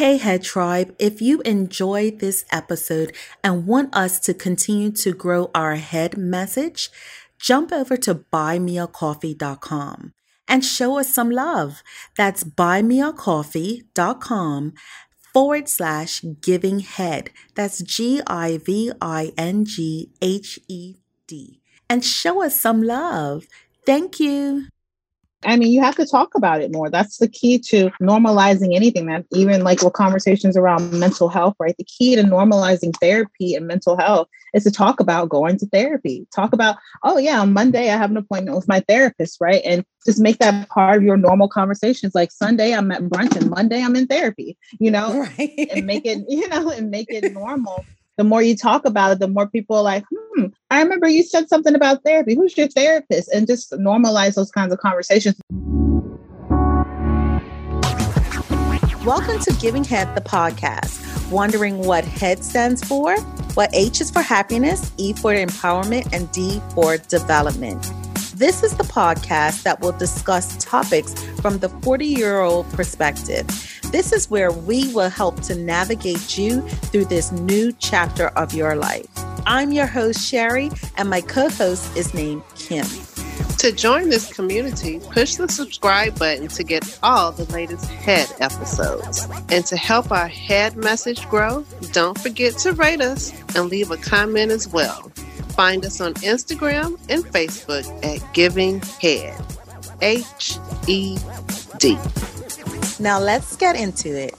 Hey, Head Tribe, if you enjoyed this episode and want us to continue to grow our head message, jump over to buymeacoffee.com and show us some love. That's buymeacoffee.com forward slash giving head. That's G I V I N G H E D. And show us some love. Thank you. I mean, you have to talk about it more. That's the key to normalizing anything that even like with conversations around mental health, right? The key to normalizing therapy and mental health is to talk about going to therapy. Talk about, oh yeah, on Monday I have an appointment with my therapist, right? And just make that part of your normal conversations. Like Sunday I'm at brunch and Monday I'm in therapy, you know, right. and make it, you know, and make it normal the more you talk about it, the more people are like, hmm, I remember you said something about therapy. Who's your therapist? And just normalize those kinds of conversations. Welcome to Giving Head, the podcast. Wondering what HEAD stands for? What H is for happiness, E for empowerment, and D for development. This is the podcast that will discuss topics from the 40 year old perspective. This is where we will help to navigate you through this new chapter of your life. I'm your host, Sherry, and my co host is named Kim. To join this community, push the subscribe button to get all the latest head episodes. And to help our head message grow, don't forget to rate us and leave a comment as well. Find us on Instagram and Facebook at Giving Head. H E D. Now let's get into it.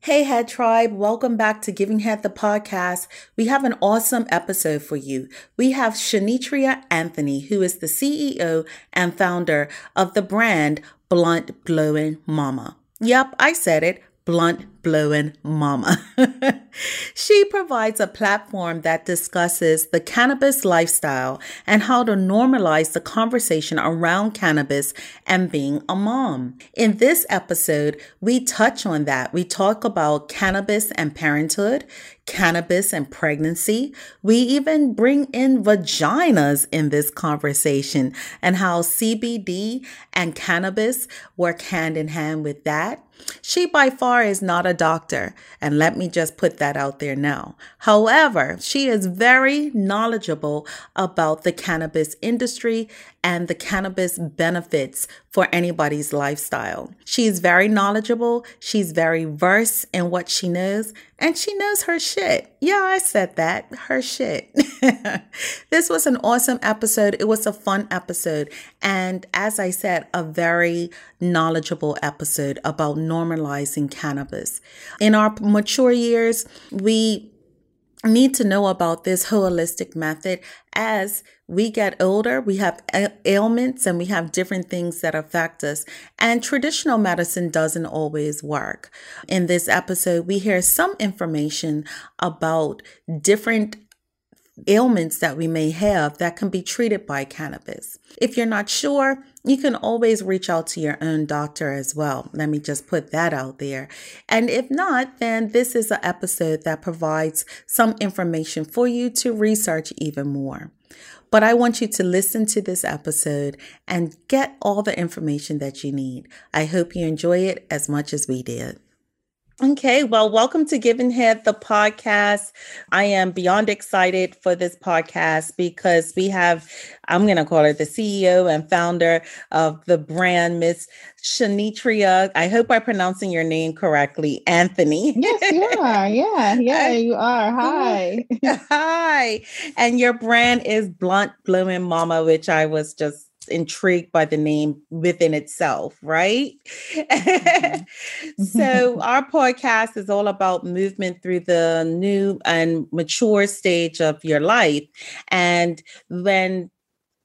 Hey, Head Tribe, welcome back to Giving Head the podcast. We have an awesome episode for you. We have Shanitria Anthony, who is the CEO and founder of the brand Blunt Blowing Mama. Yep, I said it blunt blowing mama. she provides a platform that discusses the cannabis lifestyle and how to normalize the conversation around cannabis and being a mom. In this episode, we touch on that. We talk about cannabis and parenthood, cannabis and pregnancy. We even bring in vaginas in this conversation and how CBD and cannabis work hand in hand with that. She by far is not a doctor, and let me just put that out there now. However, she is very knowledgeable about the cannabis industry and the cannabis benefits for anybody's lifestyle. She's very knowledgeable, she's very versed in what she knows, and she knows her shit. Yeah, I said that, her shit. this was an awesome episode. It was a fun episode. And as I said, a very knowledgeable episode about normalizing cannabis. In our mature years, we need to know about this holistic method as we get older we have ailments and we have different things that affect us and traditional medicine doesn't always work in this episode we hear some information about different ailments that we may have that can be treated by cannabis. If you're not sure, you can always reach out to your own doctor as well. Let me just put that out there. And if not, then this is an episode that provides some information for you to research even more. But I want you to listen to this episode and get all the information that you need. I hope you enjoy it as much as we did. Okay, well, welcome to Giving Head, the podcast. I am beyond excited for this podcast because we have, I'm going to call her the CEO and founder of the brand, Miss Shanitria. I hope I'm pronouncing your name correctly, Anthony. Yes, you are. Yeah, yeah, you are. Hi. Hi. And your brand is Blunt Blowing Mama, which I was just intrigued by the name within itself, right? Mm-hmm. so, our podcast is all about movement through the new and mature stage of your life. And when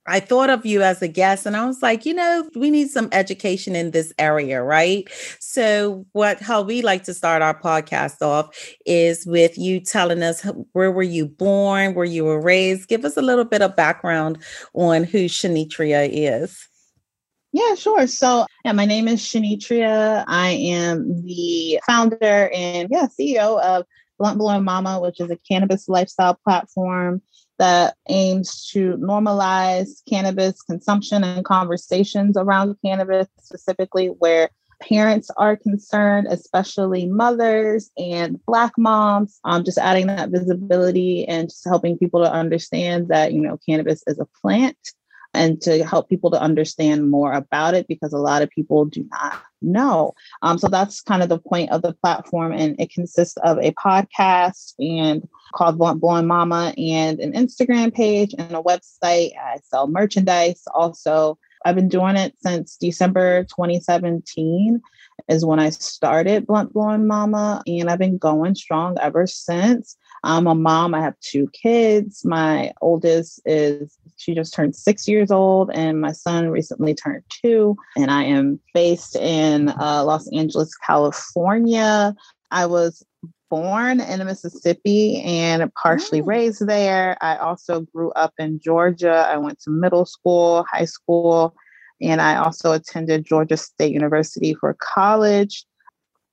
I thought of you as a guest and I was like, you know, we need some education in this area, right? So what how we like to start our podcast off is with you telling us where were you born, where you were raised. Give us a little bit of background on who Shanitria is. Yeah, sure. So, yeah, my name is Shanitria. I am the founder and yeah, CEO of Blunt Blowing Mama, which is a cannabis lifestyle platform that aims to normalize cannabis consumption and conversations around cannabis, specifically where parents are concerned, especially mothers and Black moms, um, just adding that visibility and just helping people to understand that, you know, cannabis is a plant and to help people to understand more about it because a lot of people do not know. Um, so that's kind of the point of the platform. And it consists of a podcast and called Blunt Blowing Mama and an Instagram page and a website. I sell merchandise also. I've been doing it since December 2017 is when I started Blunt Blowing Mama, and I've been going strong ever since. I'm a mom. I have two kids. My oldest is, she just turned six years old, and my son recently turned two. And I am based in uh, Los Angeles, California. I was born in Mississippi and partially oh. raised there. I also grew up in Georgia. I went to middle school, high school, and I also attended Georgia State University for college.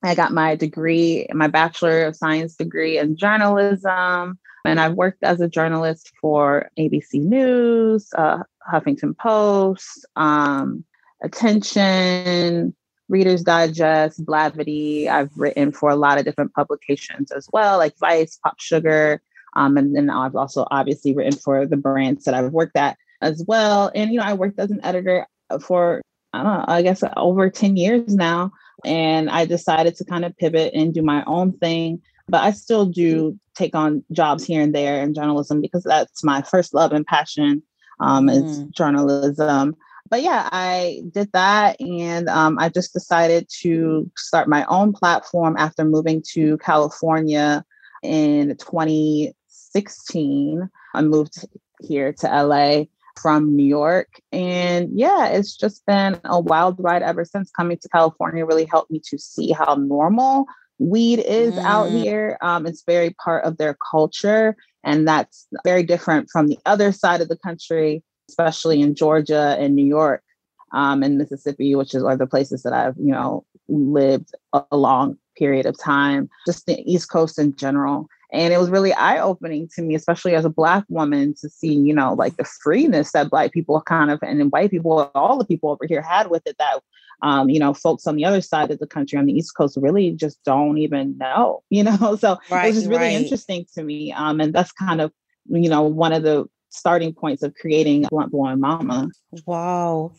I got my degree, my Bachelor of Science degree in journalism. And I've worked as a journalist for ABC News, uh, Huffington Post, um, Attention, Reader's Digest, Blavity. I've written for a lot of different publications as well, like Vice, Pop Sugar. Um, and then I've also obviously written for the brands that I've worked at as well. And, you know, I worked as an editor for, I don't know, I guess over 10 years now. And I decided to kind of pivot and do my own thing. But I still do take on jobs here and there in journalism because that's my first love and passion um, is mm. journalism. But yeah, I did that. And um, I just decided to start my own platform after moving to California in 2016. I moved here to LA from New York. And yeah, it's just been a wild ride ever since coming to California really helped me to see how normal weed is mm. out here. Um, it's very part of their culture. And that's very different from the other side of the country, especially in Georgia and New York um, and Mississippi, which is are the places that I've, you know, lived a long period of time, just the East Coast in general. And it was really eye opening to me, especially as a Black woman, to see, you know, like the freeness that Black people kind of, and white people, all the people over here had with it that, um, you know, folks on the other side of the country, on the East Coast, really just don't even know, you know? So right, it was just really right. interesting to me. Um, and that's kind of, you know, one of the starting points of creating Blunt Blowing Mama. Wow.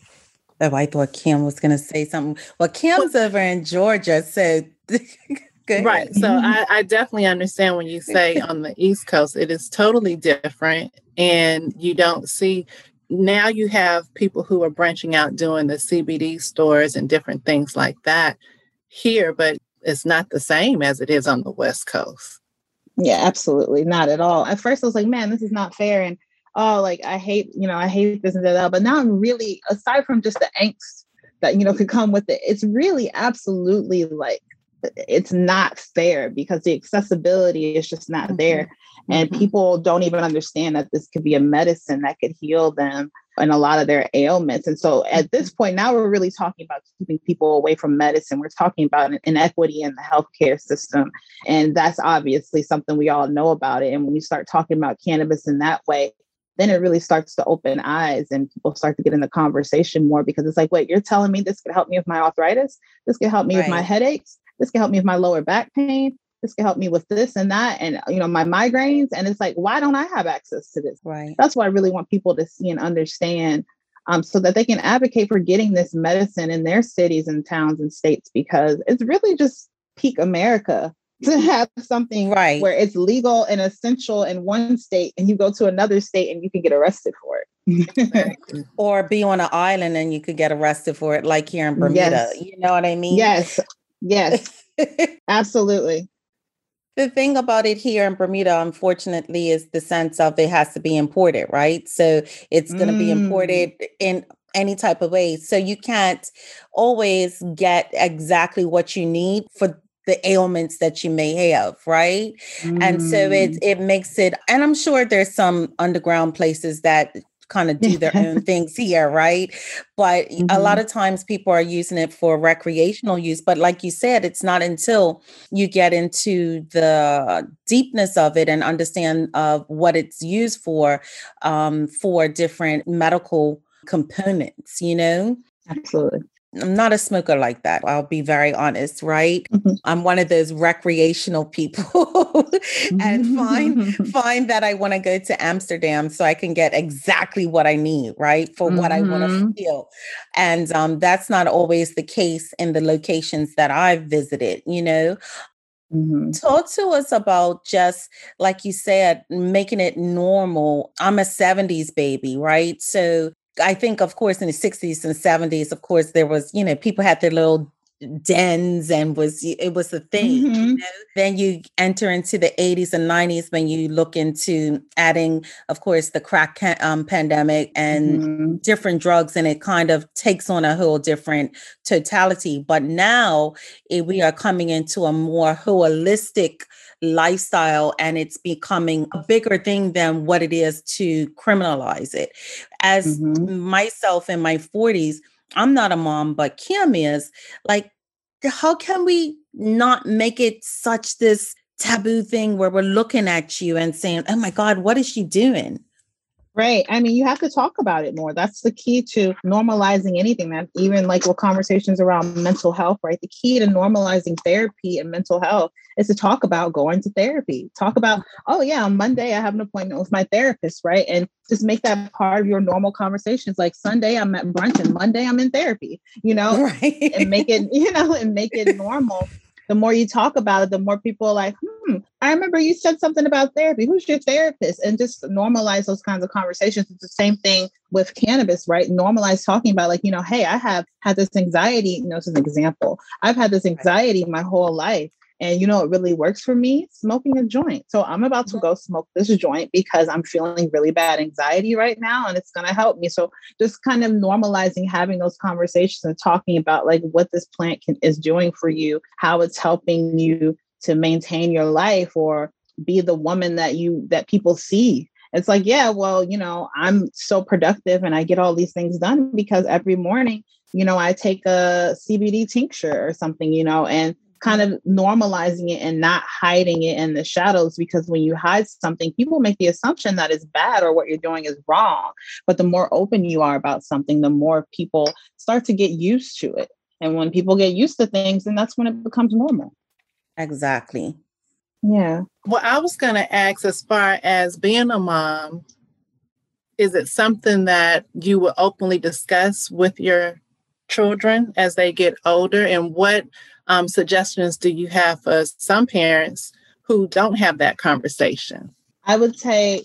Oh, I thought Kim was going to say something. Well, Kim's over in Georgia, so Right. So mm-hmm. I, I, definitely understand when you say on the East Coast, it is totally different. And you don't see now you have people who are branching out doing the CBD stores and different things like that here, but it's not the same as it is on the West Coast. Yeah, absolutely. Not at all. At first I was like, man, this is not fair. And oh, like I hate, you know, I hate this and that. But now I'm really, aside from just the angst that, you know, could come with it, it's really absolutely like it's not fair because the accessibility is just not mm-hmm. there and mm-hmm. people don't even understand that this could be a medicine that could heal them and a lot of their ailments and so at this mm-hmm. point now we're really talking about keeping people away from medicine we're talking about inequity in the healthcare system and that's obviously something we all know about it and when we start talking about cannabis in that way then it really starts to open eyes and people start to get in the conversation more because it's like, wait, you're telling me this could help me with my arthritis? This could help me right. with my headaches? This can help me with my lower back pain. This can help me with this and that, and you know my migraines. And it's like, why don't I have access to this? Right. That's what I really want people to see and understand, um, so that they can advocate for getting this medicine in their cities and towns and states because it's really just peak America to have something right where it's legal and essential in one state and you go to another state and you can get arrested for it or be on an island and you could get arrested for it like here in bermuda yes. you know what i mean yes Yes, absolutely. The thing about it here in Bermuda, unfortunately, is the sense of it has to be imported, right? So it's going to mm. be imported in any type of way. So you can't always get exactly what you need for the ailments that you may have, right? Mm. And so it mm. it makes it and I'm sure there's some underground places that kind of do their own things here, right? But mm-hmm. a lot mm-hmm. of times people are using it for recreational use. But like you said, it's not until you get into the deepness of it and understand of what it's used for, um, for different medical components, you know? Absolutely. I'm not a smoker like that. I'll be very honest, right? Mm-hmm. I'm one of those recreational people and find find that I want to go to Amsterdam so I can get exactly what I need, right? For mm-hmm. what I want to mm-hmm. feel. And um, that's not always the case in the locations that I've visited, you know. Mm-hmm. Talk to us about just like you said, making it normal. I'm a 70s baby, right? So I think, of course, in the 60s and 70s, of course, there was, you know, people had their little dens and was it was a thing mm-hmm. you know? then you enter into the 80s and 90s when you look into adding of course the crack um, pandemic and mm-hmm. different drugs and it kind of takes on a whole different totality but now it, we are coming into a more holistic lifestyle and it's becoming a bigger thing than what it is to criminalize it as mm-hmm. myself in my 40s I'm not a mom, but Kim is, like, how can we not make it such this taboo thing where we're looking at you and saying, oh my God, what is she doing? Right. I mean, you have to talk about it more. That's the key to normalizing anything that even like with conversations around mental health, right? The key to normalizing therapy and mental health is to talk about going to therapy. Talk about, oh yeah, on Monday I have an appointment with my therapist, right? And just make that part of your normal conversations. Like Sunday I'm at brunch and Monday I'm in therapy, you know, right. and make it, you know, and make it normal the more you talk about it, the more people are like, hmm, I remember you said something about therapy. Who's your therapist? And just normalize those kinds of conversations. It's the same thing with cannabis, right? Normalize talking about, like, you know, hey, I have had this anxiety. You know, as an example, I've had this anxiety my whole life. And you know it really works for me? Smoking a joint. So I'm about to mm-hmm. go smoke this joint because I'm feeling really bad anxiety right now and it's going to help me. So just kind of normalizing having those conversations and talking about like what this plant can, is doing for you, how it's helping you to maintain your life or be the woman that you that people see. It's like yeah well you know i'm so productive and i get all these things done because every morning you know i take a cbd tincture or something you know and kind of normalizing it and not hiding it in the shadows because when you hide something people make the assumption that it's bad or what you're doing is wrong. But the more open you are about something the more people start to get used to it. And when people get used to things then that's when it becomes normal exactly yeah well i was going to ask as far as being a mom is it something that you will openly discuss with your children as they get older and what um, suggestions do you have for some parents who don't have that conversation? I would say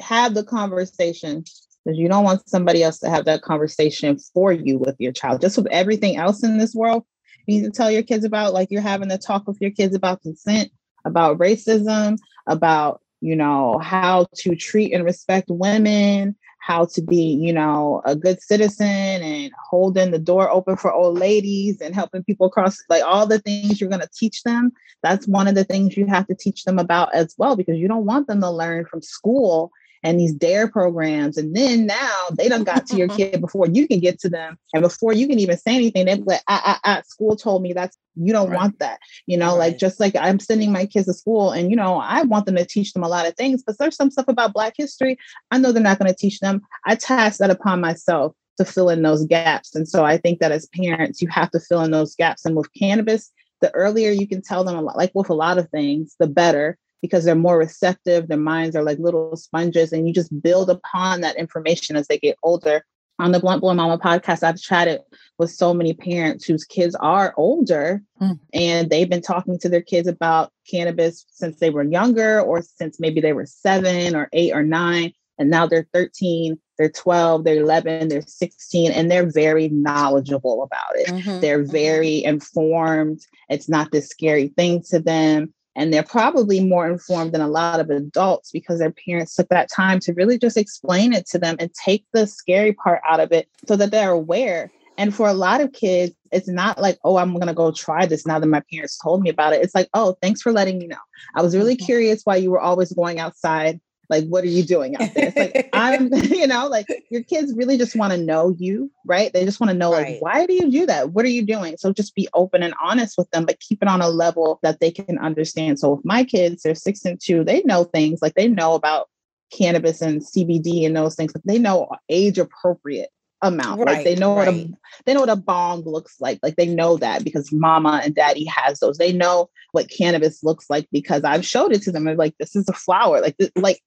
have the conversation because you don't want somebody else to have that conversation for you with your child. Just with everything else in this world, you need to tell your kids about, like you're having to talk with your kids about consent, about racism, about you know how to treat and respect women how to be, you know, a good citizen and holding the door open for old ladies and helping people across like all the things you're going to teach them. That's one of the things you have to teach them about as well, because you don't want them to learn from school and these dare programs and then now they done got to your kid before you can get to them and before you can even say anything they're like I, I, I, school told me that's you don't right. want that you know right. like just like i'm sending my kids to school and you know i want them to teach them a lot of things but there's some stuff about black history i know they're not going to teach them i task that upon myself to fill in those gaps and so i think that as parents you have to fill in those gaps and with cannabis the earlier you can tell them a lot like with a lot of things the better because they're more receptive. Their minds are like little sponges, and you just build upon that information as they get older. On the Blunt Blowing Mama podcast, I've chatted with so many parents whose kids are older mm. and they've been talking to their kids about cannabis since they were younger or since maybe they were seven or eight or nine. And now they're 13, they're 12, they're 11, they're 16, and they're very knowledgeable about it. Mm-hmm. They're mm-hmm. very informed. It's not this scary thing to them and they're probably more informed than a lot of adults because their parents took that time to really just explain it to them and take the scary part out of it so that they're aware. And for a lot of kids it's not like oh i'm going to go try this now that my parents told me about it. It's like oh thanks for letting me know. I was really mm-hmm. curious why you were always going outside like what are you doing out there? It's like i'm you know like your kids really just want to know you right? They just want to know right. like why do you do that? What are you doing? So just be open and honest with them but keep it on a level that they can understand. So with my kids they're six and two they know things like they know about cannabis and cbd and those things but they know age appropriate amount. Right, like they know right. what a they know what a bong looks like. Like they know that because mama and daddy has those. They know what cannabis looks like because I've showed it to them. They're like, this is a flower. Like this, like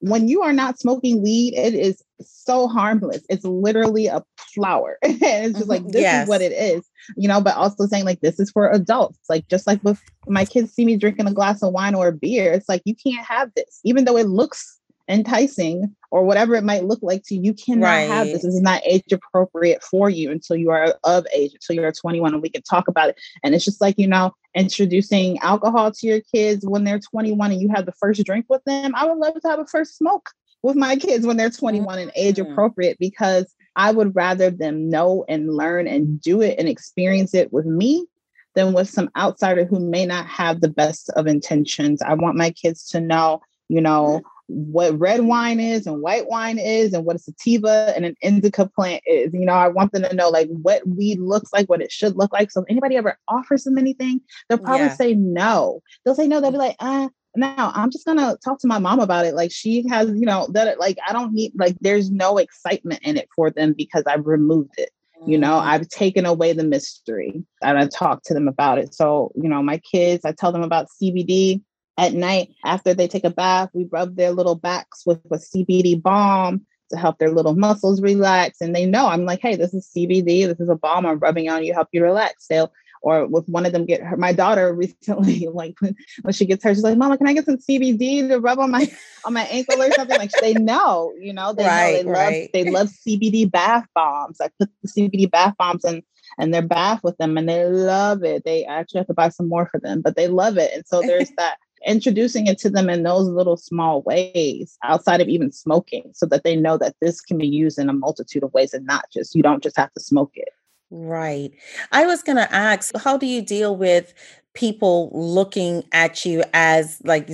when you are not smoking weed, it is so harmless. It's literally a flower. and it's just mm-hmm, like this yes. is what it is. You know, but also saying like this is for adults. Like just like with my kids see me drinking a glass of wine or a beer, it's like you can't have this, even though it looks enticing or whatever it might look like to you, you cannot right. have this. This is not age appropriate for you until you are of age, until you're 21 and we can talk about it. And it's just like, you know, introducing alcohol to your kids when they're 21 and you have the first drink with them. I would love to have a first smoke with my kids when they're 21 and age mm-hmm. appropriate because I would rather them know and learn and do it and experience it with me than with some outsider who may not have the best of intentions. I want my kids to know, you know, what red wine is and white wine is and what a sativa and an indica plant is. You know, I want them to know like what weed looks like, what it should look like. So if anybody ever offers them anything, they'll probably yeah. say no. They'll say no. They'll be like, uh, no, I'm just gonna talk to my mom about it. Like she has, you know, that like I don't need like there's no excitement in it for them because I've removed it. You know, mm. I've taken away the mystery and I talk to them about it. So, you know, my kids, I tell them about CBD at night after they take a bath, we rub their little backs with a CBD balm to help their little muscles relax. And they know I'm like, hey, this is CBD. This is a balm I'm rubbing on you, help you relax. They'll or with one of them get her my daughter recently like when, when she gets her she's like mama can i get some cbd to rub on my on my ankle or something like they know you know they right, know they right. love they love cbd bath bombs i put the cbd bath bombs in and their bath with them and they love it they actually have to buy some more for them but they love it and so there's that introducing it to them in those little small ways outside of even smoking so that they know that this can be used in a multitude of ways and not just you don't just have to smoke it. Right. I was going to ask how do you deal with people looking at you as like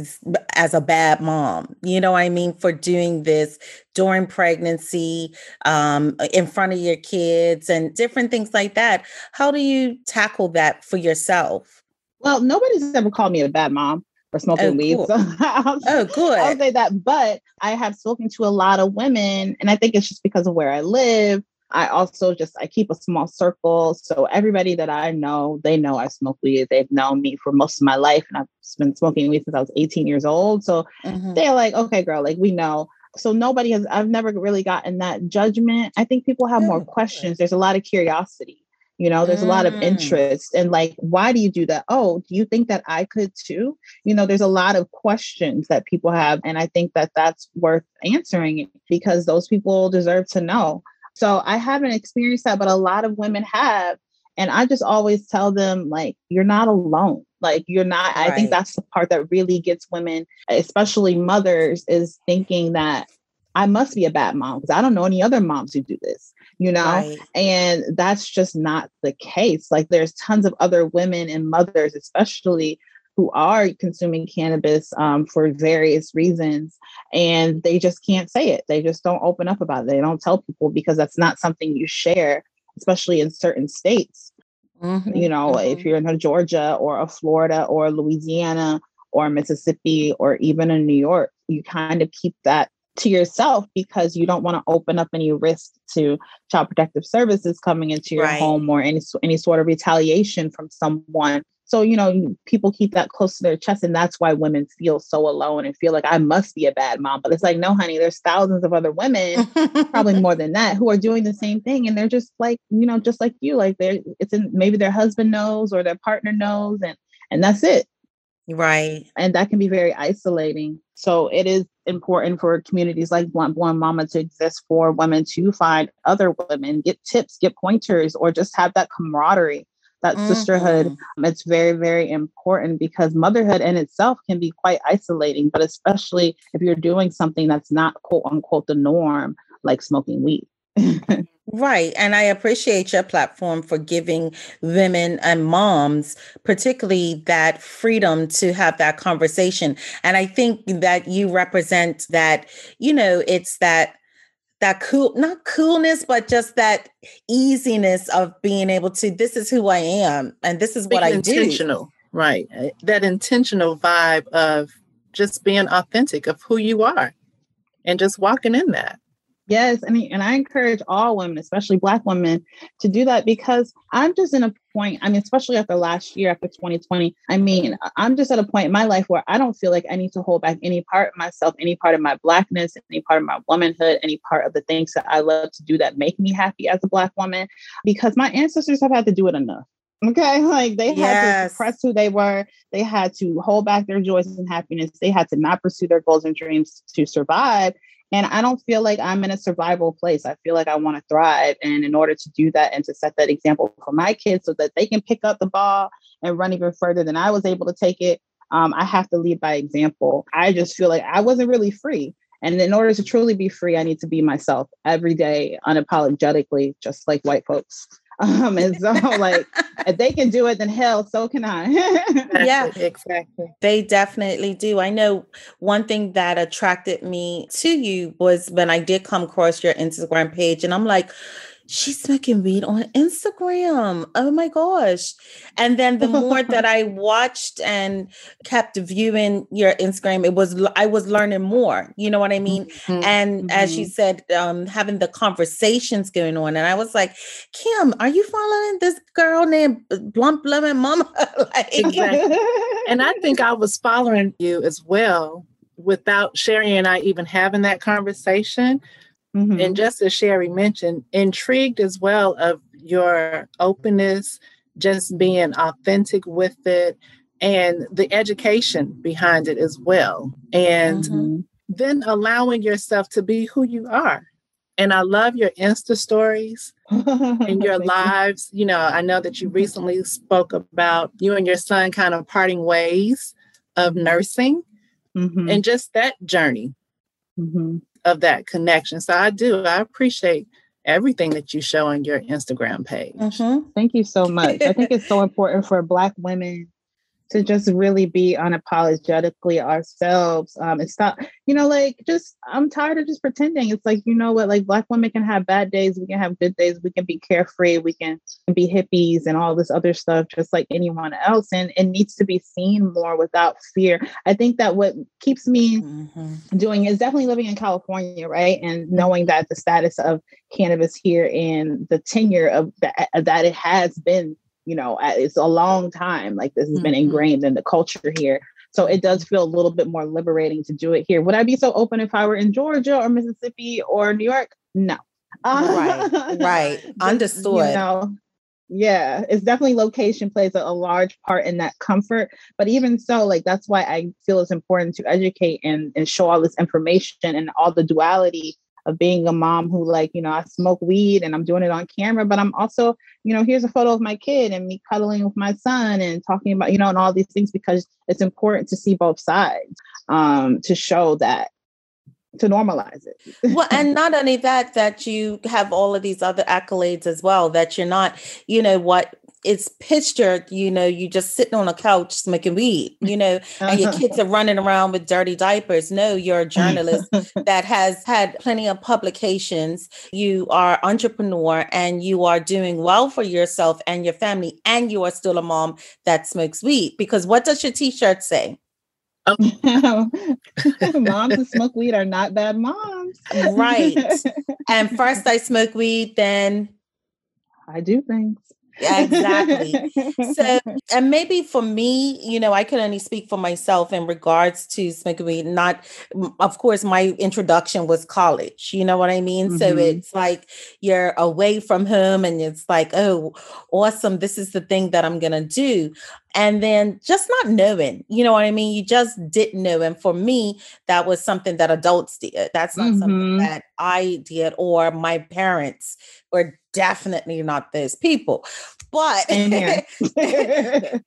as a bad mom? You know i mean? For doing this during pregnancy um, in front of your kids and different things like that. How do you tackle that for yourself? Well nobody's ever called me a bad mom for smoking oh, weed. Cool. So oh, good. I'll say that. But I have spoken to a lot of women, and I think it's just because of where I live. I also just I keep a small circle. So everybody that I know, they know I smoke weed. They've known me for most of my life, and I've been smoking weed since I was 18 years old. So mm-hmm. they're like, okay, girl, like we know. So nobody has. I've never really gotten that judgment. I think people have more questions. There's a lot of curiosity you know there's mm. a lot of mm. interest and like why do you do that oh do you think that i could too you know there's a lot of questions that people have and i think that that's worth answering because those people deserve to know so i haven't experienced that but a lot of women have and i just always tell them like you're not alone like you're not right. i think that's the part that really gets women especially mothers is thinking that i must be a bad mom because i don't know any other moms who do this you know right. and that's just not the case like there's tons of other women and mothers especially who are consuming cannabis um, for various reasons and they just can't say it they just don't open up about it they don't tell people because that's not something you share especially in certain states mm-hmm. you know mm-hmm. if you're in a georgia or a florida or louisiana or mississippi or even in new york you kind of keep that to yourself because you don't want to open up any risk to child protective services coming into your right. home or any any sort of retaliation from someone so you know people keep that close to their chest and that's why women feel so alone and feel like i must be a bad mom but it's like no honey there's thousands of other women probably more than that who are doing the same thing and they're just like you know just like you like they're it's in maybe their husband knows or their partner knows and and that's it Right. And that can be very isolating. So it is important for communities like Blunt Blowing Mama to exist for women to find other women, get tips, get pointers, or just have that camaraderie, that mm-hmm. sisterhood. It's very, very important because motherhood in itself can be quite isolating, but especially if you're doing something that's not quote unquote the norm, like smoking weed. Right. And I appreciate your platform for giving women and moms, particularly that freedom to have that conversation. And I think that you represent that, you know, it's that that cool not coolness but just that easiness of being able to this is who i am and this is what i intentional, do intentional right eh, that intentional vibe of just being authentic of who you are and just walking in that Yes, and and I encourage all women, especially Black women, to do that because I'm just in a point. I mean, especially after last year, after 2020. I mean, I'm just at a point in my life where I don't feel like I need to hold back any part of myself, any part of my Blackness, any part of my womanhood, any part of the things that I love to do that make me happy as a Black woman, because my ancestors have had to do it enough. Okay, like they had yes. to suppress who they were. They had to hold back their joys and happiness. They had to not pursue their goals and dreams to survive. And I don't feel like I'm in a survival place. I feel like I want to thrive. And in order to do that and to set that example for my kids so that they can pick up the ball and run even further than I was able to take it, um, I have to lead by example. I just feel like I wasn't really free. And in order to truly be free, I need to be myself every day, unapologetically, just like white folks. Um, and so like if they can do it, then hell, so can I. yeah, exactly. They definitely do. I know one thing that attracted me to you was when I did come across your Instagram page, and I'm like, she's smoking weed on Instagram. Oh my gosh. And then the more that I watched and kept viewing your Instagram, it was I was learning more. You know what I mean? Mm-hmm. And mm-hmm. as you said, um, having the conversations going on. And I was like, Kim, are you following this girl named Blunt Blowing Mama? like, exactly. and I think I was following you as well without Sherry and I even having that conversation Mm-hmm. And just as Sherry mentioned, intrigued as well of your openness, just being authentic with it, and the education behind it as well. And mm-hmm. then allowing yourself to be who you are. And I love your Insta stories and your lives. You. know, I know that you recently spoke about you and your son kind of parting ways of nursing mm-hmm. and just that journey. Mm-hmm of that connection. So I do. I appreciate everything that you show on your Instagram page. Mm-hmm. Thank you so much. I think it's so important for Black women to just really be unapologetically ourselves um, and stop, you know, like just, I'm tired of just pretending. It's like, you know what, like Black women can have bad days, we can have good days, we can be carefree, we can be hippies and all this other stuff, just like anyone else. And it needs to be seen more without fear. I think that what keeps me mm-hmm. doing is definitely living in California, right? And knowing that the status of cannabis here and the tenure of that, that it has been you know, it's a long time. Like this has mm-hmm. been ingrained in the culture here. So it does feel a little bit more liberating to do it here. Would I be so open if I were in Georgia or Mississippi or New York? No. right, right. Understood. You know, yeah, it's definitely location plays a, a, large part in that comfort. But even so, like that's why I feel it's important to educate and, and show all this information and all the duality of being a mom who like you know i smoke weed and i'm doing it on camera but i'm also you know here's a photo of my kid and me cuddling with my son and talking about you know and all these things because it's important to see both sides um to show that to normalize it. well, and not only that, that you have all of these other accolades as well, that you're not, you know, what it's pictured, you know, you just sitting on a couch smoking weed, you know, and your kids uh-huh. are running around with dirty diapers. No, you're a mm-hmm. journalist that has had plenty of publications. You are entrepreneur and you are doing well for yourself and your family, and you are still a mom that smokes weed. Because what does your t-shirt say? moms who smoke weed are not bad moms. right. And first I smoke weed, then I do things. Exactly. so, and maybe for me, you know, I can only speak for myself in regards to smoking weed. Not, of course, my introduction was college. You know what I mean? Mm-hmm. So it's like you're away from home, and it's like, oh, awesome! This is the thing that I'm gonna do and then just not knowing you know what i mean you just didn't know and for me that was something that adults did that's not mm-hmm. something that i did or my parents were definitely not those people but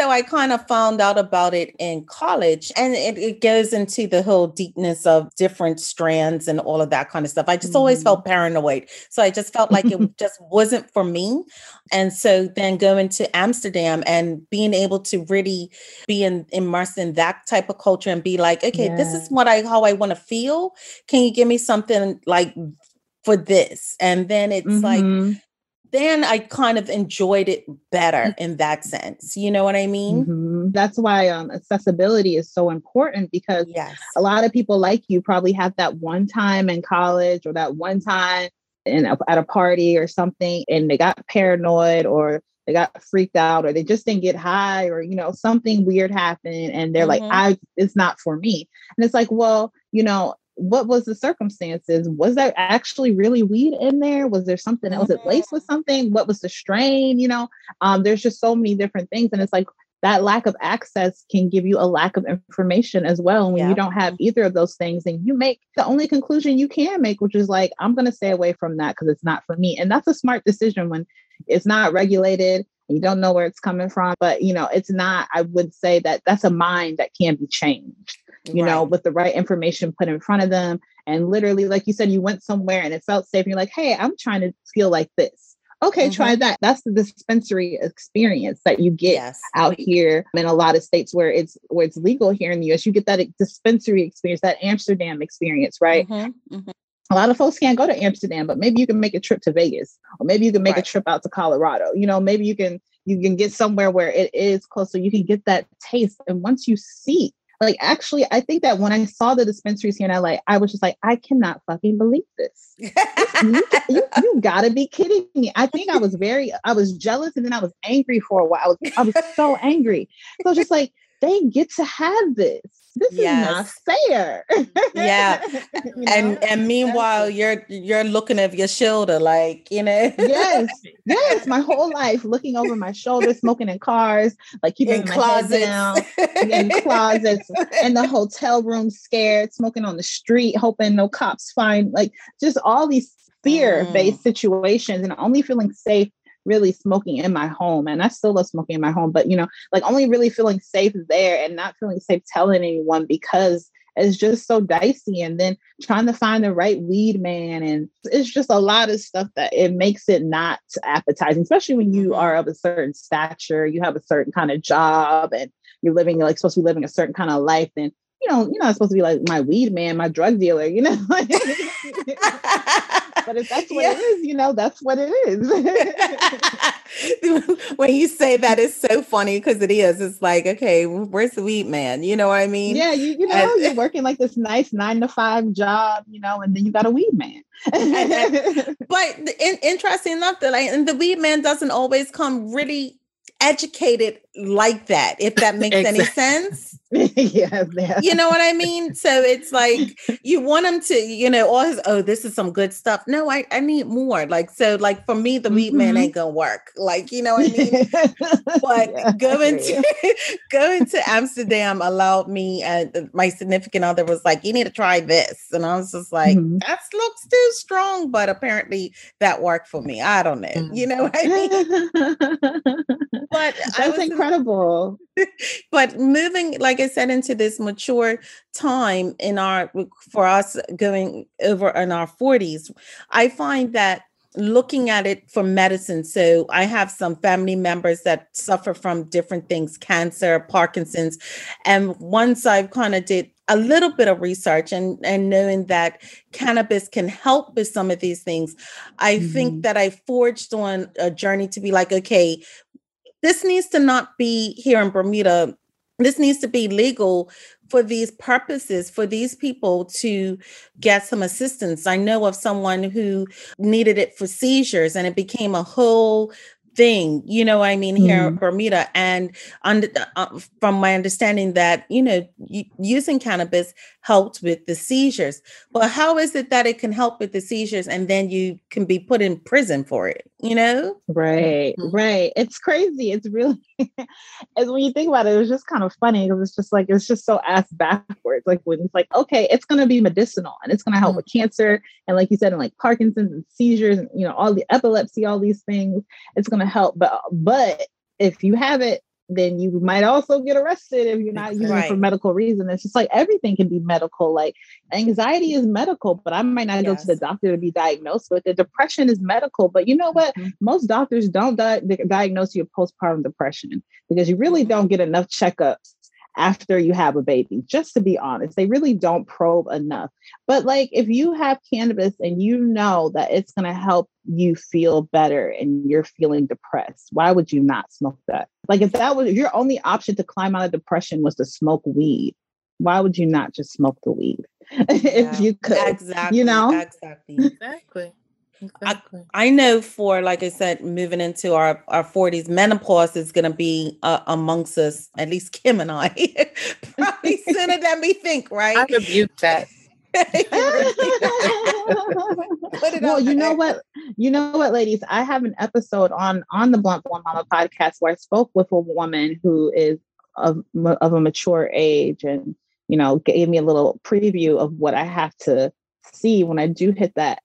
so I kind of found out about it in college, and it, it, goes into the whole deepness of different strands and all of that kind of stuff. I just mm-hmm. always felt paranoid. So I just felt like it just wasn't for me. And so then going to Amsterdam and being able to really be in, immersed in that type of culture and be like, okay, yeah. this is what I how I want to feel. Can you give me something like for this? And then it's mm-hmm. like then I kind of enjoyed it better mm. in that sense. You know what I mean? Mm-hmm. that's why um, accessibility is so important because yes. a lot of people like you probably have that one time in college or that one time in a, at a party or something and they got paranoid or they got freaked out or they just didn't get high or you know something weird happened and they're mm-hmm. like i it's not for me and it's like well you know what was the circumstances was there actually really weed in there was there something else mm-hmm. it laced with something what was the strain you know um there's just so many different things and it's like that lack of access can give you a lack of information as well. And when yeah. you don't have either of those things, and you make the only conclusion you can make, which is like, I'm going to stay away from that because it's not for me. And that's a smart decision when it's not regulated and you don't know where it's coming from. But, you know, it's not, I would say that that's a mind that can be changed, you right. know, with the right information put in front of them. And literally, like you said, you went somewhere and it felt safe. And you're like, hey, I'm trying to feel like this okay, mm-hmm. try that. That's the dispensary experience that you get yes. out here in a lot of states where it's where it's legal here in the US. You get that dispensary experience, that Amsterdam experience, right? Mm-hmm. Mm-hmm. A lot of folks can't go to Amsterdam, but maybe you can make a trip to Vegas, or maybe you can make right. a trip out to Colorado. You know, maybe you can you can get somewhere where it is close, so you can get that taste. And once you see like actually, I think that when I saw the dispensaries here in LA, I was just like, I cannot fucking believe this. you, you, you, gotta be kidding me. I think I was very, I was jealous and then I was angry for a while. I was, I was so angry. So just like, they get to have this this yes. is not fair. yeah. you know? And and meanwhile you're you're looking over your shoulder like, you know. yes. Yes. My whole life looking over my shoulder, smoking in cars, like keeping in my closets. head down, in closets, in the hotel room, scared, smoking on the street, hoping no cops find like just all these fear-based mm. situations and only feeling safe really smoking in my home and I still love smoking in my home, but you know, like only really feeling safe there and not feeling safe telling anyone because it's just so dicey and then trying to find the right weed man and it's just a lot of stuff that it makes it not appetizing especially when you mm-hmm. are of a certain stature you have a certain kind of job and you're living like supposed to be living a certain kind of life then you know you're not supposed to be like my weed man my drug dealer you know but if that's what yeah. it is, you know, that's what it is. when you say that, it's so funny because it is. It's like, okay, where's the weed man? You know what I mean? Yeah, you, you know, and, you're working like this nice nine to five job, you know, and then you got a weed man. but in, interesting enough, that like, and the weed man doesn't always come really educated like that, if that makes exactly. any sense. yes, yeah. You know what I mean? So it's like you want them to, you know, all his, oh, this is some good stuff. No, I, I need more. Like, so like for me, the weed mm-hmm. man ain't gonna work. Like, you know what I mean? but yeah, going to going to Amsterdam allowed me and uh, my significant other was like, you need to try this. And I was just like, mm-hmm. that looks too strong, but apparently that worked for me. I don't know. Mm-hmm. You know what I mean? but I that's incredible. but moving, like I said, into this mature time in our for us going over in our 40s, I find that looking at it for medicine. So I have some family members that suffer from different things, cancer, Parkinson's. And once I've kind of did a little bit of research and, and knowing that cannabis can help with some of these things, I mm-hmm. think that I forged on a journey to be like, okay, this needs to not be here in Bermuda. This needs to be legal for these purposes, for these people to get some assistance. I know of someone who needed it for seizures and it became a whole thing you know i mean here mm. in bermuda and under, uh, from my understanding that you know using cannabis helped with the seizures but how is it that it can help with the seizures and then you can be put in prison for it you know right mm-hmm. right it's crazy it's really as when you think about it it was just kind of funny because it's just like it's just so ass backwards like when it's like okay it's going to be medicinal and it's going to help mm-hmm. with cancer and like you said and like parkinson's and seizures and you know all the epilepsy all these things it's going to help but but if you have it then you might also get arrested if you're not using right. it for medical reason. It's just like everything can be medical. Like anxiety is medical, but I might not yes. go to the doctor to be diagnosed with it. Depression is medical, but you know what? Mm-hmm. Most doctors don't di- diagnose you with postpartum depression because you really mm-hmm. don't get enough checkups after you have a baby, just to be honest. They really don't probe enough. But like if you have cannabis and you know that it's going to help you feel better and you're feeling depressed, why would you not smoke that? Like if that was if your only option to climb out of depression was to smoke weed, why would you not just smoke the weed if you could? Exactly. You know? Exactly. Exactly. Exactly. I, I, know for like I said, moving into our our forties, menopause is going to be uh, amongst us. At least Kim and I, probably sooner than we think. Right? I rebuke that. well, you know what? You know what, ladies? I have an episode on on the Blunt Blowing Mama podcast where I spoke with a woman who is of of a mature age, and you know, gave me a little preview of what I have to see when I do hit that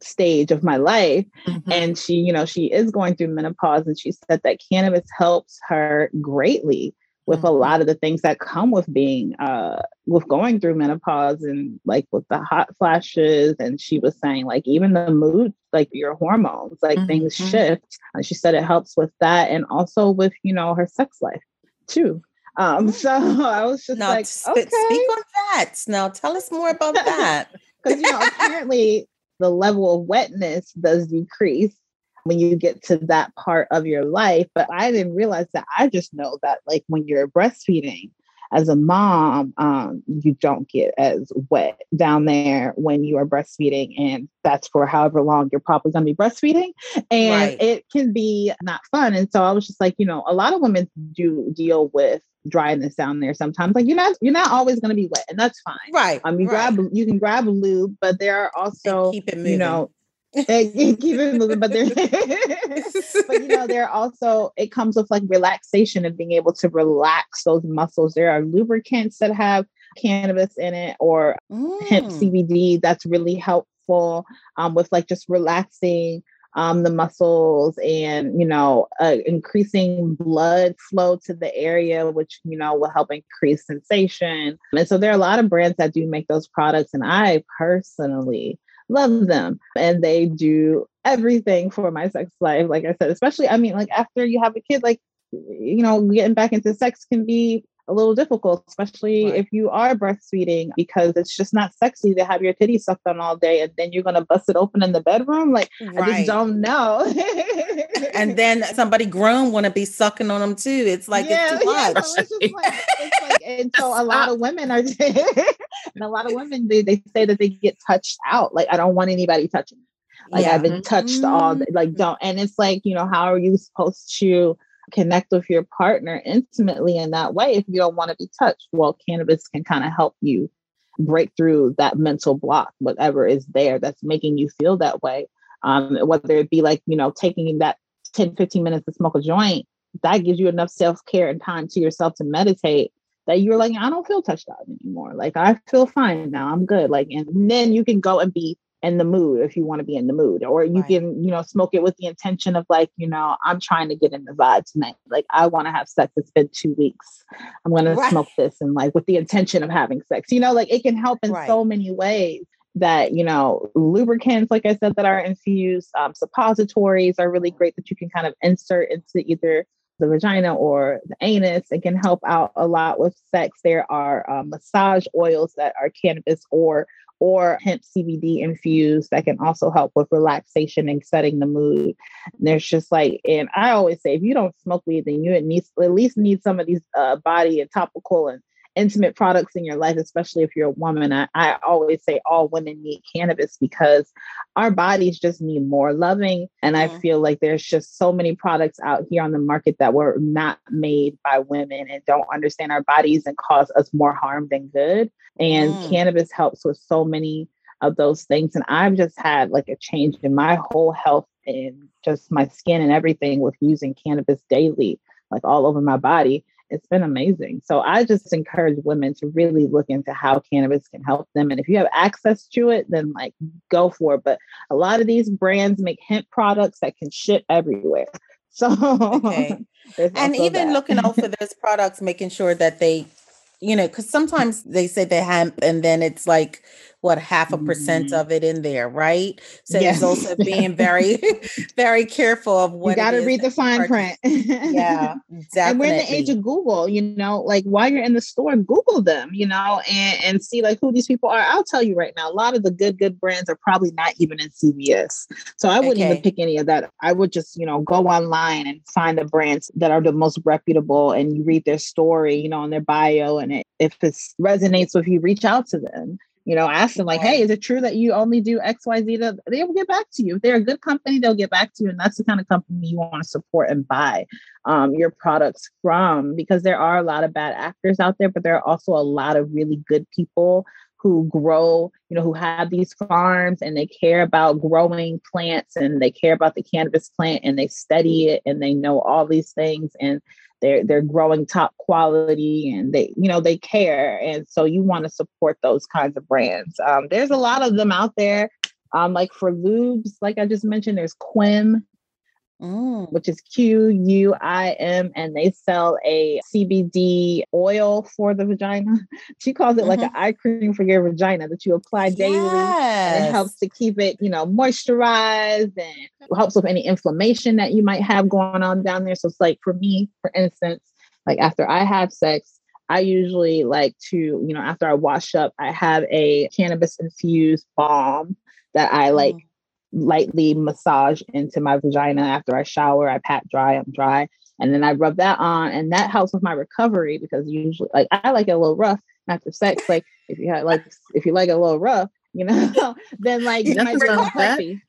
stage of my life mm-hmm. and she you know she is going through menopause and she said that cannabis helps her greatly with mm-hmm. a lot of the things that come with being uh with going through menopause and like with the hot flashes and she was saying like even the mood like your hormones like mm-hmm. things shift and she said it helps with that and also with you know her sex life too um so i was just now, like okay. speak on that now tell us more about that because you know apparently the level of wetness does decrease when you get to that part of your life. But I didn't realize that. I just know that, like, when you're breastfeeding as a mom, um, you don't get as wet down there when you are breastfeeding. And that's for however long you're probably going to be breastfeeding. And right. it can be not fun. And so I was just like, you know, a lot of women do deal with dryness down there sometimes. Like you're not you're not always going to be wet, and that's fine. Right. Um, you right. grab you can grab a lube, but there are also keep it moving. you know. Keep it moving, but but you know, there are also it comes with like relaxation and being able to relax those muscles. There are lubricants that have cannabis in it or mm. hemp CBD that's really helpful um, with like just relaxing um, the muscles and you know uh, increasing blood flow to the area which you know will help increase sensation and so there are a lot of brands that do make those products and i personally love them and they do everything for my sex life like i said especially i mean like after you have a kid like you know getting back into sex can be a little difficult, especially right. if you are breastfeeding, because it's just not sexy to have your titty sucked on all day and then you're gonna bust it open in the bedroom. Like right. I just don't know. and then somebody grown want to be sucking on them too. It's like yeah, it's too much. Yeah, so it's like, it's like, and so a lot of women are, and a lot of women they, they say that they get touched out. Like I don't want anybody touching. Me. Like yeah. I've been touched mm-hmm. all. Like don't. And it's like you know how are you supposed to? connect with your partner intimately in that way if you don't want to be touched. Well, cannabis can kind of help you break through that mental block, whatever is there that's making you feel that way. Um, whether it be like, you know, taking that 10, 15 minutes to smoke a joint, that gives you enough self care and time to yourself to meditate that you're like, I don't feel touched up anymore. Like, I feel fine now. I'm good. Like, and then you can go and be in the mood if you want to be in the mood or you right. can you know smoke it with the intention of like you know i'm trying to get in the vibe tonight like i want to have sex it's been two weeks i'm going right. to smoke this and like with the intention of having sex you know like it can help in right. so many ways that you know lubricants like i said that are infused um, suppositories are really great that you can kind of insert into either the vagina or the anus. It can help out a lot with sex. There are um, massage oils that are cannabis or or hemp CBD infused that can also help with relaxation and setting the mood. And there's just like, and I always say, if you don't smoke weed, then you at least at least need some of these uh, body and topical and intimate products in your life, especially if you're a woman. I, I always say all women need cannabis because our bodies just need more loving. And I feel like there's just so many products out here on the market that were not made by women and don't understand our bodies and cause us more harm than good. And mm. cannabis helps with so many of those things. And I've just had like a change in my whole health and just my skin and everything with using cannabis daily, like all over my body it's been amazing. So I just encourage women to really look into how cannabis can help them. And if you have access to it, then like go for it. But a lot of these brands make hemp products that can ship everywhere. So okay. and even that. looking out for those products, making sure that they, you know, because sometimes they say they hemp and then it's like what half a percent mm-hmm. of it in there, right? So yes. it's also being very, very careful of what you got to read the fine print. yeah, definitely. And we're in the age of Google. You know, like while you're in the store, Google them. You know, and and see like who these people are. I'll tell you right now, a lot of the good good brands are probably not even in CVS. So I wouldn't okay. even pick any of that. I would just you know go online and find the brands that are the most reputable, and you read their story, you know, on their bio, and it, if it resonates with you, reach out to them you know, ask them like, hey, is it true that you only do X, Y, Z? They will get back to you. If they're a good company, they'll get back to you. And that's the kind of company you want to support and buy um, your products from because there are a lot of bad actors out there, but there are also a lot of really good people who grow, you know, who have these farms and they care about growing plants and they care about the cannabis plant and they study it and they know all these things. And they're they're growing top quality and they you know they care and so you want to support those kinds of brands um, there's a lot of them out there um, like for lubes like i just mentioned there's quim Mm. which is Q U I M, and they sell a CBD oil for the vagina. She calls it mm-hmm. like an eye cream for your vagina that you apply daily. Yes. And it helps to keep it, you know, moisturized and helps with any inflammation that you might have going on down there. So it's like for me, for instance, like after I have sex, I usually like to, you know, after I wash up, I have a cannabis infused balm that I like. Mm lightly massage into my vagina after I shower. I pat dry, I'm dry. And then I rub that on, and that helps with my recovery because usually, like, I like it a little rough after sex. Like, if you have, like, if you like it a little rough, you know, then like you might be a little puffy.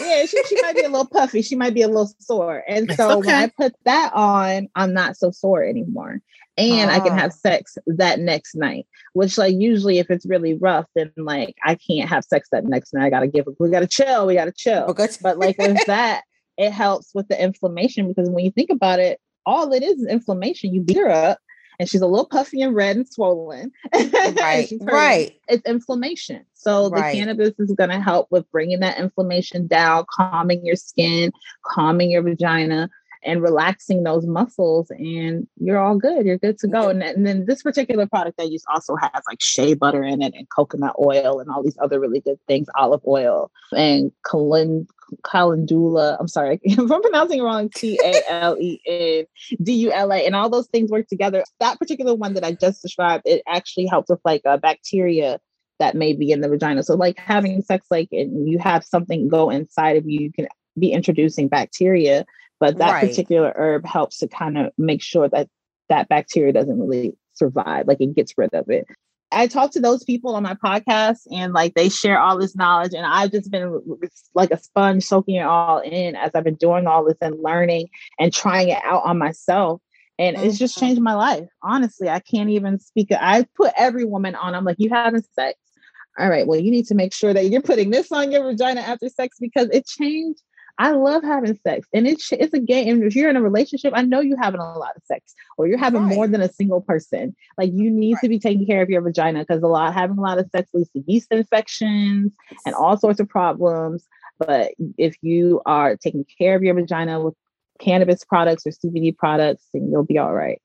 Yeah, she, she might be a little puffy. She might be a little sore. And so okay. when I put that on, I'm not so sore anymore and I can ah. have sex that next night. Which, like, usually if it's really rough, then like I can't have sex that next night. I gotta give. Up. We gotta chill. We gotta chill. Okay. But like with that, it helps with the inflammation because when you think about it, all it is is inflammation. You beat her up, and she's a little puffy and red and swollen. Right. right. It's inflammation. So right. the cannabis is going to help with bringing that inflammation down, calming your skin, calming your vagina and relaxing those muscles and you're all good. You're good to go. And, and then this particular product i use also has like shea butter in it and coconut oil and all these other really good things olive oil and calend- calendula i'm sorry if i'm pronouncing it wrong t-a-l-e-n-d-u-l-a and all those things work together. That particular one that i just described it actually helps with like a bacteria that may be in the vagina. So like having sex like and you have something go inside of you you can be introducing bacteria but that right. particular herb helps to kind of make sure that that bacteria doesn't really survive like it gets rid of it i talk to those people on my podcast and like they share all this knowledge and i've just been like a sponge soaking it all in as i've been doing all this and learning and trying it out on myself and mm-hmm. it's just mm-hmm. changed my life honestly i can't even speak i put every woman on i'm like you having sex all right well you need to make sure that you're putting this on your vagina after sex because it changed I love having sex, and it's it's a game. And if you're in a relationship, I know you're having a lot of sex, or you're having right. more than a single person. Like you need right. to be taking care of your vagina because a lot having a lot of sex leads to yeast infections and all sorts of problems. But if you are taking care of your vagina with cannabis products or CBD products, then you'll be all right.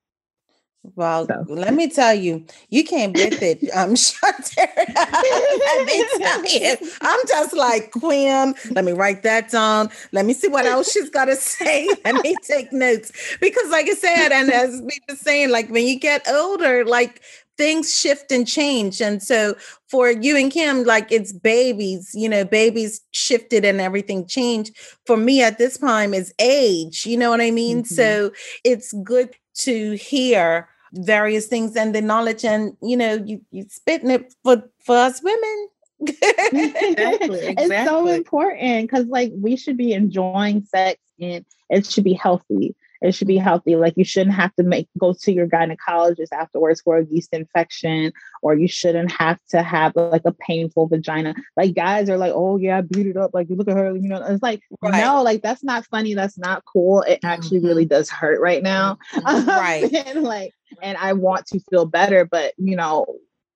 Well, so. let me tell you, you came with it, um, let me tell you, I'm just like Quim. Let me write that down. Let me see what else she's got to say. Let me take notes because, like I said, and as we were saying, like when you get older, like things shift and change. And so for you and Kim, like it's babies, you know, babies shifted and everything changed. For me at this time is age, you know what I mean? Mm-hmm. So it's good to hear various things and the knowledge and you know you you spitting it for for us women exactly, exactly. It's so important because like we should be enjoying sex and it should be healthy. It should be healthy. Like you shouldn't have to make go to your gynecologist afterwards for a yeast infection, or you shouldn't have to have like a painful vagina. Like guys are like, oh yeah, I beat it up. Like you look at her, you know. It's like right. no, like that's not funny. That's not cool. It actually mm-hmm. really does hurt right now. Mm-hmm. Right. and like, and I want to feel better, but you know,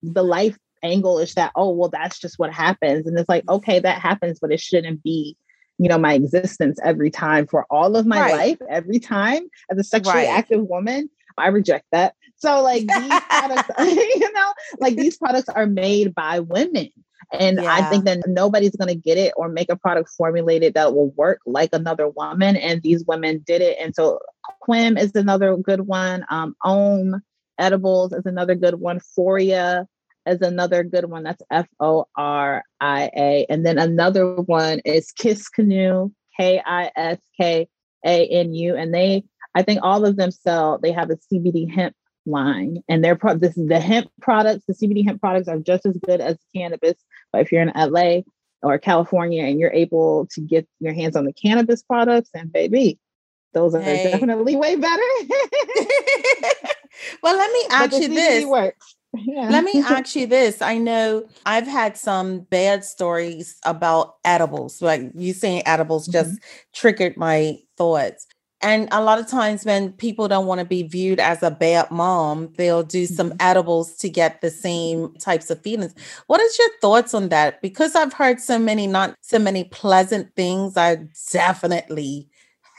the life angle is that oh well that's just what happens and it's like mm-hmm. okay that happens but it shouldn't be you know my existence every time for all of my right. life every time as a sexually right. active woman i reject that so like these products you know like these products are made by women And yeah. I think that nobody's going to get it or make a product formulated that will work like another woman. And these women did it. And so Quim is another good one. Um, Om Edibles is another good one. Foria is another good one. That's F O R I A. And then another one is Kiskanu, K I S K A N U. And they, I think all of them sell, they have a CBD hemp line and their pro- this the hemp products the cbd hemp products are just as good as cannabis but if you're in la or california and you're able to get your hands on the cannabis products and baby those are hey. definitely way better well let me ask you this works. Yeah. Let me ask you this. I know I've had some bad stories about edibles. Like you saying edibles mm-hmm. just triggered my thoughts. And a lot of times when people don't want to be viewed as a bad mom, they'll do some mm-hmm. edibles to get the same types of feelings. What is your thoughts on that? Because I've heard so many not so many pleasant things, I definitely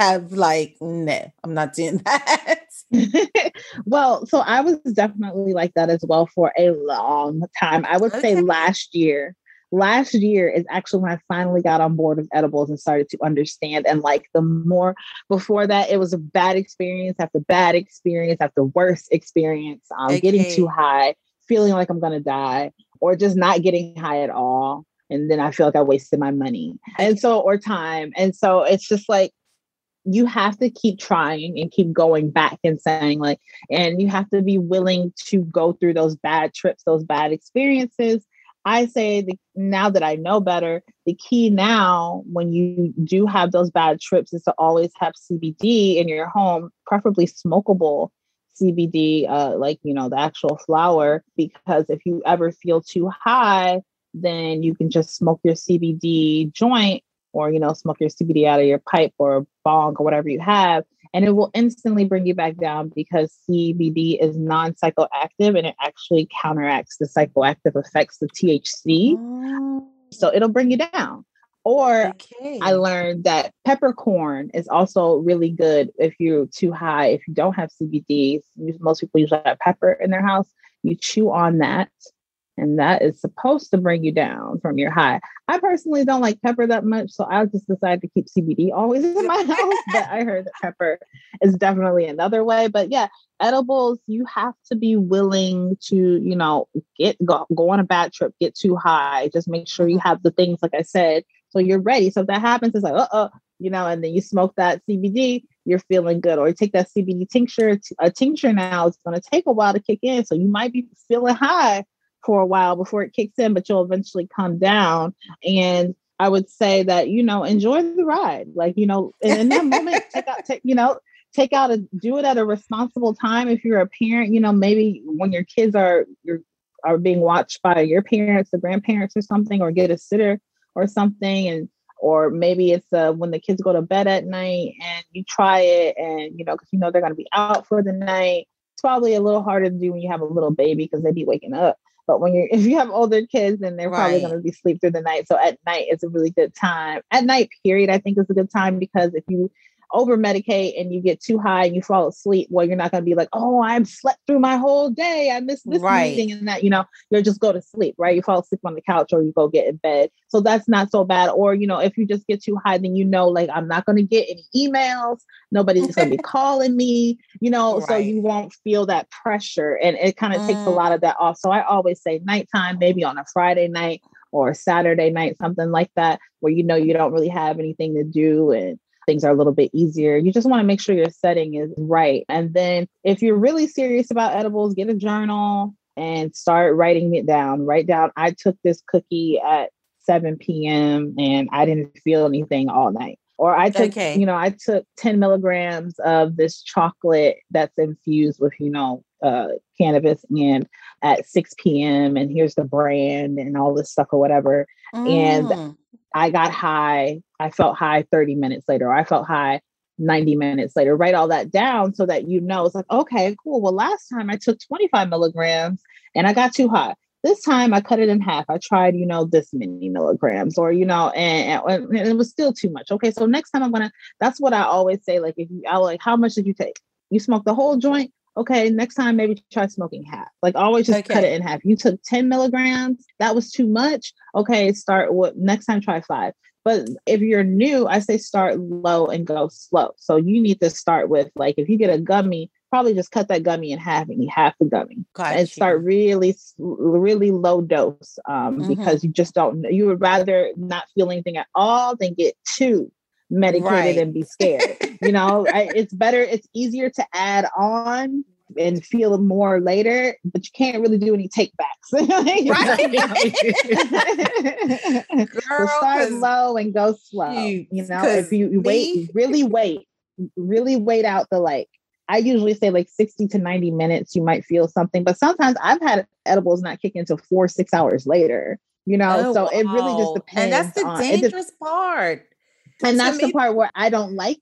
have like, no, I'm not doing that. well, so I was definitely like that as well for a long time. I would okay. say last year last year is actually when I finally got on board with edibles and started to understand and like the more before that it was a bad experience after bad experience after worse experience um, okay. getting too high feeling like I'm gonna die or just not getting high at all and then I feel like I wasted my money and so or time and so it's just like you have to keep trying and keep going back and saying like and you have to be willing to go through those bad trips those bad experiences. I say the, now that I know better, the key now when you do have those bad trips is to always have CBD in your home, preferably smokable CBD, uh, like you know the actual flower, because if you ever feel too high, then you can just smoke your CBD joint or you know smoke your CBD out of your pipe or bong or whatever you have, and it will instantly bring you back down because CBD is non psychoactive and it actually counteracts the psychoactive effects of THC. Oh. So it'll bring you down. Or okay. I learned that peppercorn is also really good if you're too high. If you don't have CBD, most people usually have pepper in their house. You chew on that and that is supposed to bring you down from your high. I personally don't like pepper that much, so I just decided to keep CBD always in my house. but I heard that pepper is definitely another way. But yeah, edibles, you have to be willing to, you know, get go, go on a bad trip, get too high. Just make sure you have the things, like I said, so you're ready. So if that happens, it's like, uh oh, you know, and then you smoke that CBD, you're feeling good. Or you take that CBD tincture, a tincture now, it's going to take a while to kick in. So you might be feeling high for a while before it kicks in, but you'll eventually come down. And I would say that, you know, enjoy the ride. Like, you know, in, in that moment, take out, take, you know, take out a do it at a responsible time. If you're a parent, you know, maybe when your kids are you're are being watched by your parents or grandparents or something, or get a sitter or something, and or maybe it's uh, when the kids go to bed at night and you try it, and you know, because you know they're going to be out for the night. It's probably a little harder to do when you have a little baby because they'd be waking up. But when you're, if you have older kids, then they're right. probably going to be sleep through the night. So at night is a really good time. At night, period, I think is a good time because if you over medicate and you get too high and you fall asleep, well, you're not going to be like, oh, I've slept through my whole day. I missed this right. meeting and that, you know, you'll just go to sleep, right? You fall asleep on the couch or you go get in bed. So that's not so bad. Or, you know, if you just get too high, then you know, like, I'm not going to get any emails. Nobody's going to be calling me, you know, right. so you won't feel that pressure. And it kind of mm. takes a mm. lot of that off. So I always say nighttime, maybe on a Friday night or Saturday night, something like that, where you know you don't really have anything to do and things are a little bit easier. You just want to make sure your setting is right. And then if you're really serious about edibles, get a journal and start writing it down. Write down, I took this cookie at 7 p.m. and I didn't feel anything all night. Or I took, okay. you know, I took 10 milligrams of this chocolate that's infused with, you know, uh, cannabis and at 6 p.m. and here's the brand and all this stuff or whatever. Mm. And I got high. I felt high 30 minutes later. I felt high 90 minutes later. Write all that down so that you know it's like, okay, cool. Well, last time I took 25 milligrams and I got too high. This time I cut it in half. I tried, you know, this many milligrams or, you know, and, and, and it was still too much. Okay. So next time I'm to, that's what I always say. Like, if you, I like, how much did you take? You smoked the whole joint? Okay, next time maybe try smoking half. Like always just okay. cut it in half. You took 10 milligrams, that was too much. Okay, start what next time try five. But if you're new, I say start low and go slow. So you need to start with like if you get a gummy, probably just cut that gummy in half and eat half the gummy and start really really low dose um, mm-hmm. because you just don't you would rather not feel anything at all than get two medicated right. and be scared you know I, it's better it's easier to add on and feel more later, but you can't really do any take backs. right. Girl, so start low and go slow. You know, if you, you wait, really wait, really wait out the like I usually say like 60 to 90 minutes, you might feel something, but sometimes I've had edibles not kick until four, six hours later, you know? Oh, so wow. it really just depends. And that's the on, dangerous de- part. And that's the part where I don't like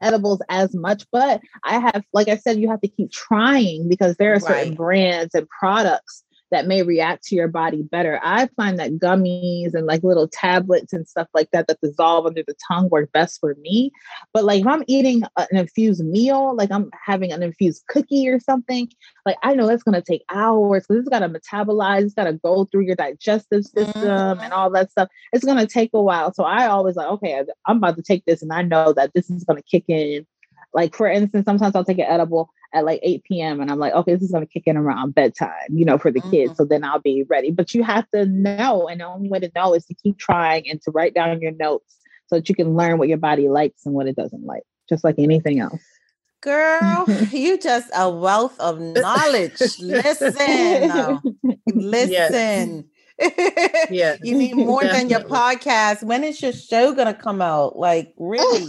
edibles as much, but I have, like I said, you have to keep trying because there are certain right. brands and products that may react to your body better. I find that gummies and like little tablets and stuff like that that dissolve under the tongue work best for me. But like if I'm eating an infused meal, like I'm having an infused cookie or something, like I know that's gonna take hours because it's gotta metabolize, it's gotta go through your digestive system mm-hmm. and all that stuff. It's gonna take a while. So I always like, okay, I'm about to take this and I know that this is gonna kick in. Like for instance, sometimes I'll take an edible at like 8 p.m. and I'm like, okay, this is going to kick in around bedtime, you know, for the mm-hmm. kids. So then I'll be ready. But you have to know, and the only way to know is to keep trying and to write down your notes so that you can learn what your body likes and what it doesn't like, just like anything else. Girl, you just a wealth of knowledge. listen, listen. yeah, you need more Definitely. than your podcast. When is your show gonna come out? Like, really?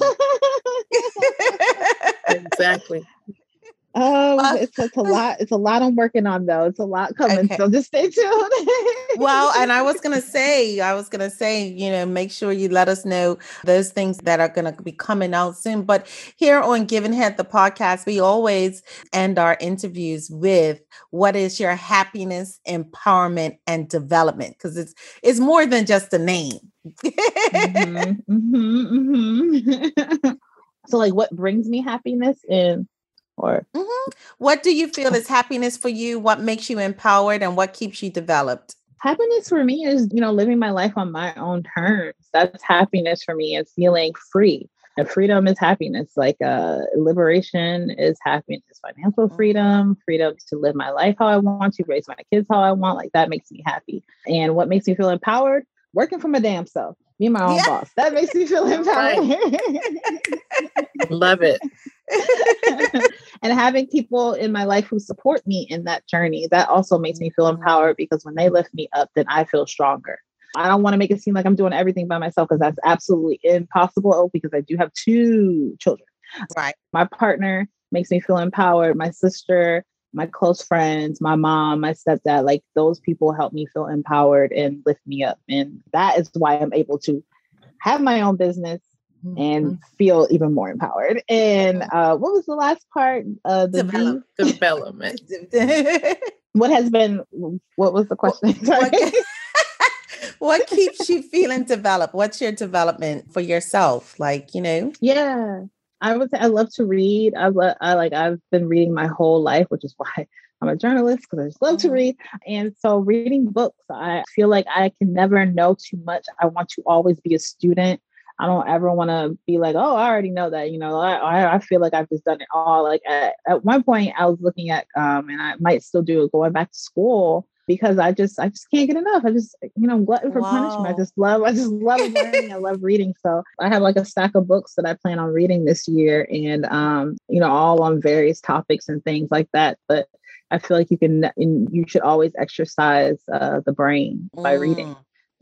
exactly. Oh, uh, it's, it's a lot. It's a lot I'm working on though. It's a lot coming. Okay. So just stay tuned. well, and I was gonna say, I was gonna say, you know, make sure you let us know those things that are gonna be coming out soon. But here on Giving Head the podcast, we always end our interviews with what is your happiness, empowerment, and development? Because it's it's more than just a name. mm-hmm, mm-hmm, mm-hmm. so like what brings me happiness and or mm-hmm. what do you feel is happiness for you? What makes you empowered and what keeps you developed? Happiness for me is you know living my life on my own terms. That's happiness for me is feeling free. And freedom is happiness like uh liberation is happiness. Financial mm-hmm. freedom freedom to live my life how i want to raise my kids how i want like that makes me happy. And what makes me feel empowered? Working for my damn self. Be my own yeah. boss. That makes me feel empowered. Love it and having people in my life who support me in that journey, that also makes me feel empowered because when they lift me up, then I feel stronger. I don't want to make it seem like I'm doing everything by myself because that's absolutely impossible oh, because I do have two children. Right. My partner makes me feel empowered. My sister, my close friends, my mom, my stepdad, like those people help me feel empowered and lift me up. And that is why I'm able to have my own business, and mm-hmm. feel even more empowered. And uh, what was the last part? Uh, the Develop, development. what has been? What was the question? What, what keeps you feeling developed? What's your development for yourself? Like you know? Yeah, I would say I love to read. I, lo- I like I've been reading my whole life, which is why I'm a journalist because I just love to mm-hmm. read. And so reading books, I feel like I can never know too much. I want to always be a student. I don't ever want to be like, oh, I already know that. You know, I, I feel like I've just done it all. Like at, at one point, I was looking at, um, and I might still do it, going back to school because I just I just can't get enough. I just you know I'm glutton for wow. punishment. I just love I just love learning. I love reading. So I have like a stack of books that I plan on reading this year, and um, you know all on various topics and things like that. But I feel like you can you should always exercise uh, the brain by mm. reading.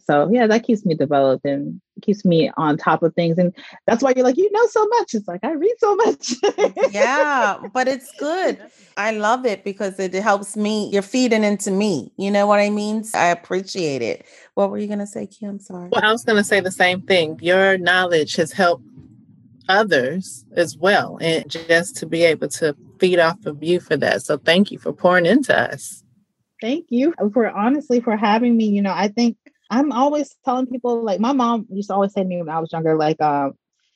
So yeah, that keeps me developed and keeps me on top of things. And that's why you're like, you know so much. It's like I read so much. yeah, but it's good. I love it because it helps me. You're feeding into me. You know what I mean? I appreciate it. What were you gonna say, Kim? Sorry. Well, I was gonna say the same thing. Your knowledge has helped others as well. And just to be able to feed off of you for that. So thank you for pouring into us. Thank you for honestly for having me. You know, I think I'm always telling people like my mom used to always say to me when I was younger, like, um,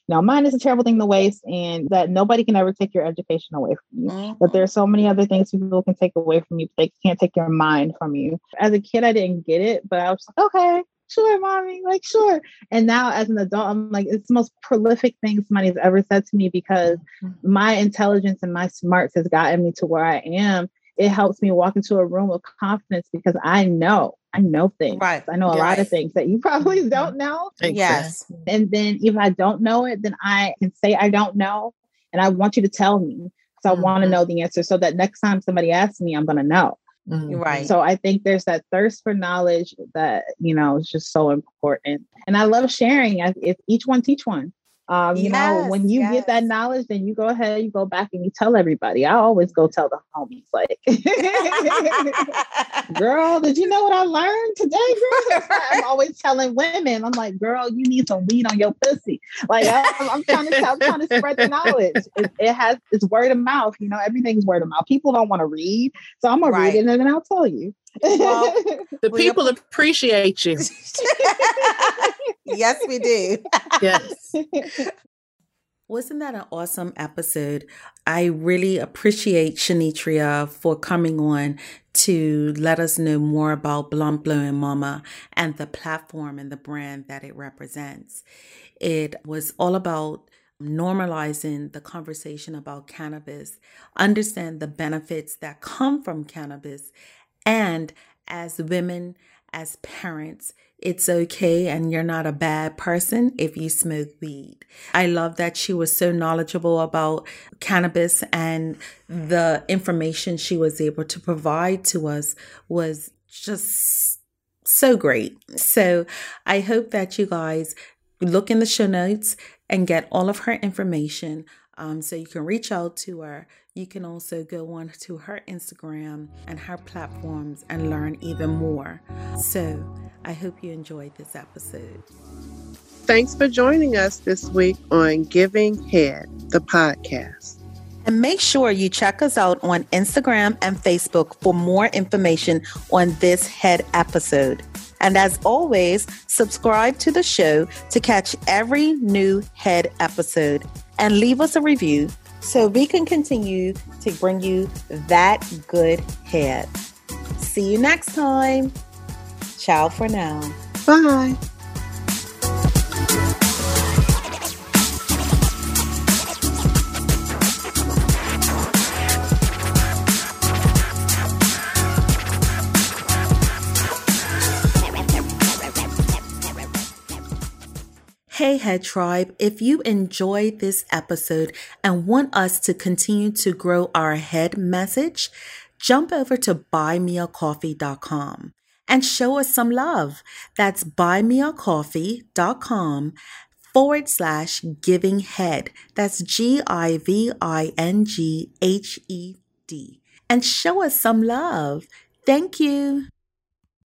Now, mine is a terrible thing to waste, and that nobody can ever take your education away from you. Mm-hmm. But there are so many other things people can take away from you, but they can't take your mind from you. As a kid, I didn't get it, but I was like, okay, sure, mommy, like, sure. And now as an adult, I'm like, it's the most prolific thing somebody's ever said to me because mm-hmm. my intelligence and my smarts has gotten me to where I am. It helps me walk into a room with confidence because I know, I know things. Right. I know a lot of things that you probably mm-hmm. don't know. Yes. And then if I don't know it, then I can say I don't know. And I want you to tell me because I want to mm-hmm. know the answer so that next time somebody asks me, I'm going to know. Mm-hmm. Right. So I think there's that thirst for knowledge that, you know, is just so important. And I love sharing. If each one teach one. Um, you yes, know, when you yes. get that knowledge, then you go ahead, you go back and you tell everybody. I always go tell the homies, like, girl, did you know what I learned today, girl? I'm always telling women, I'm like, girl, you need some weed on your pussy. Like, I'm, I'm trying to tell, I'm trying to spread the knowledge. It, it, has it's word of mouth. You know, everything's word of mouth. People don't want to read, so I'm gonna read it and then I'll tell you. Well, the people appreciate you. yes, we do. yes. Wasn't that an awesome episode? I really appreciate Shanitria for coming on to let us know more about Blunt Blowing Mama and the platform and the brand that it represents. It was all about normalizing the conversation about cannabis, understand the benefits that come from cannabis, and as women, as parents, it's okay and you're not a bad person if you smoke weed. I love that she was so knowledgeable about cannabis and the information she was able to provide to us was just so great. So I hope that you guys look in the show notes and get all of her information um, so you can reach out to her. You can also go on to her Instagram and her platforms and learn even more. So I hope you enjoyed this episode. Thanks for joining us this week on Giving Head, the podcast. And make sure you check us out on Instagram and Facebook for more information on this head episode. And as always, subscribe to the show to catch every new head episode and leave us a review so we can continue to bring you that good head. See you next time. Ciao for now. Bye. Hey, Head Tribe, if you enjoyed this episode and want us to continue to grow our head message, jump over to buymeacoffee.com and show us some love. That's buymeacoffee.com forward slash giving head. That's G I V I N G H E D. And show us some love. Thank you.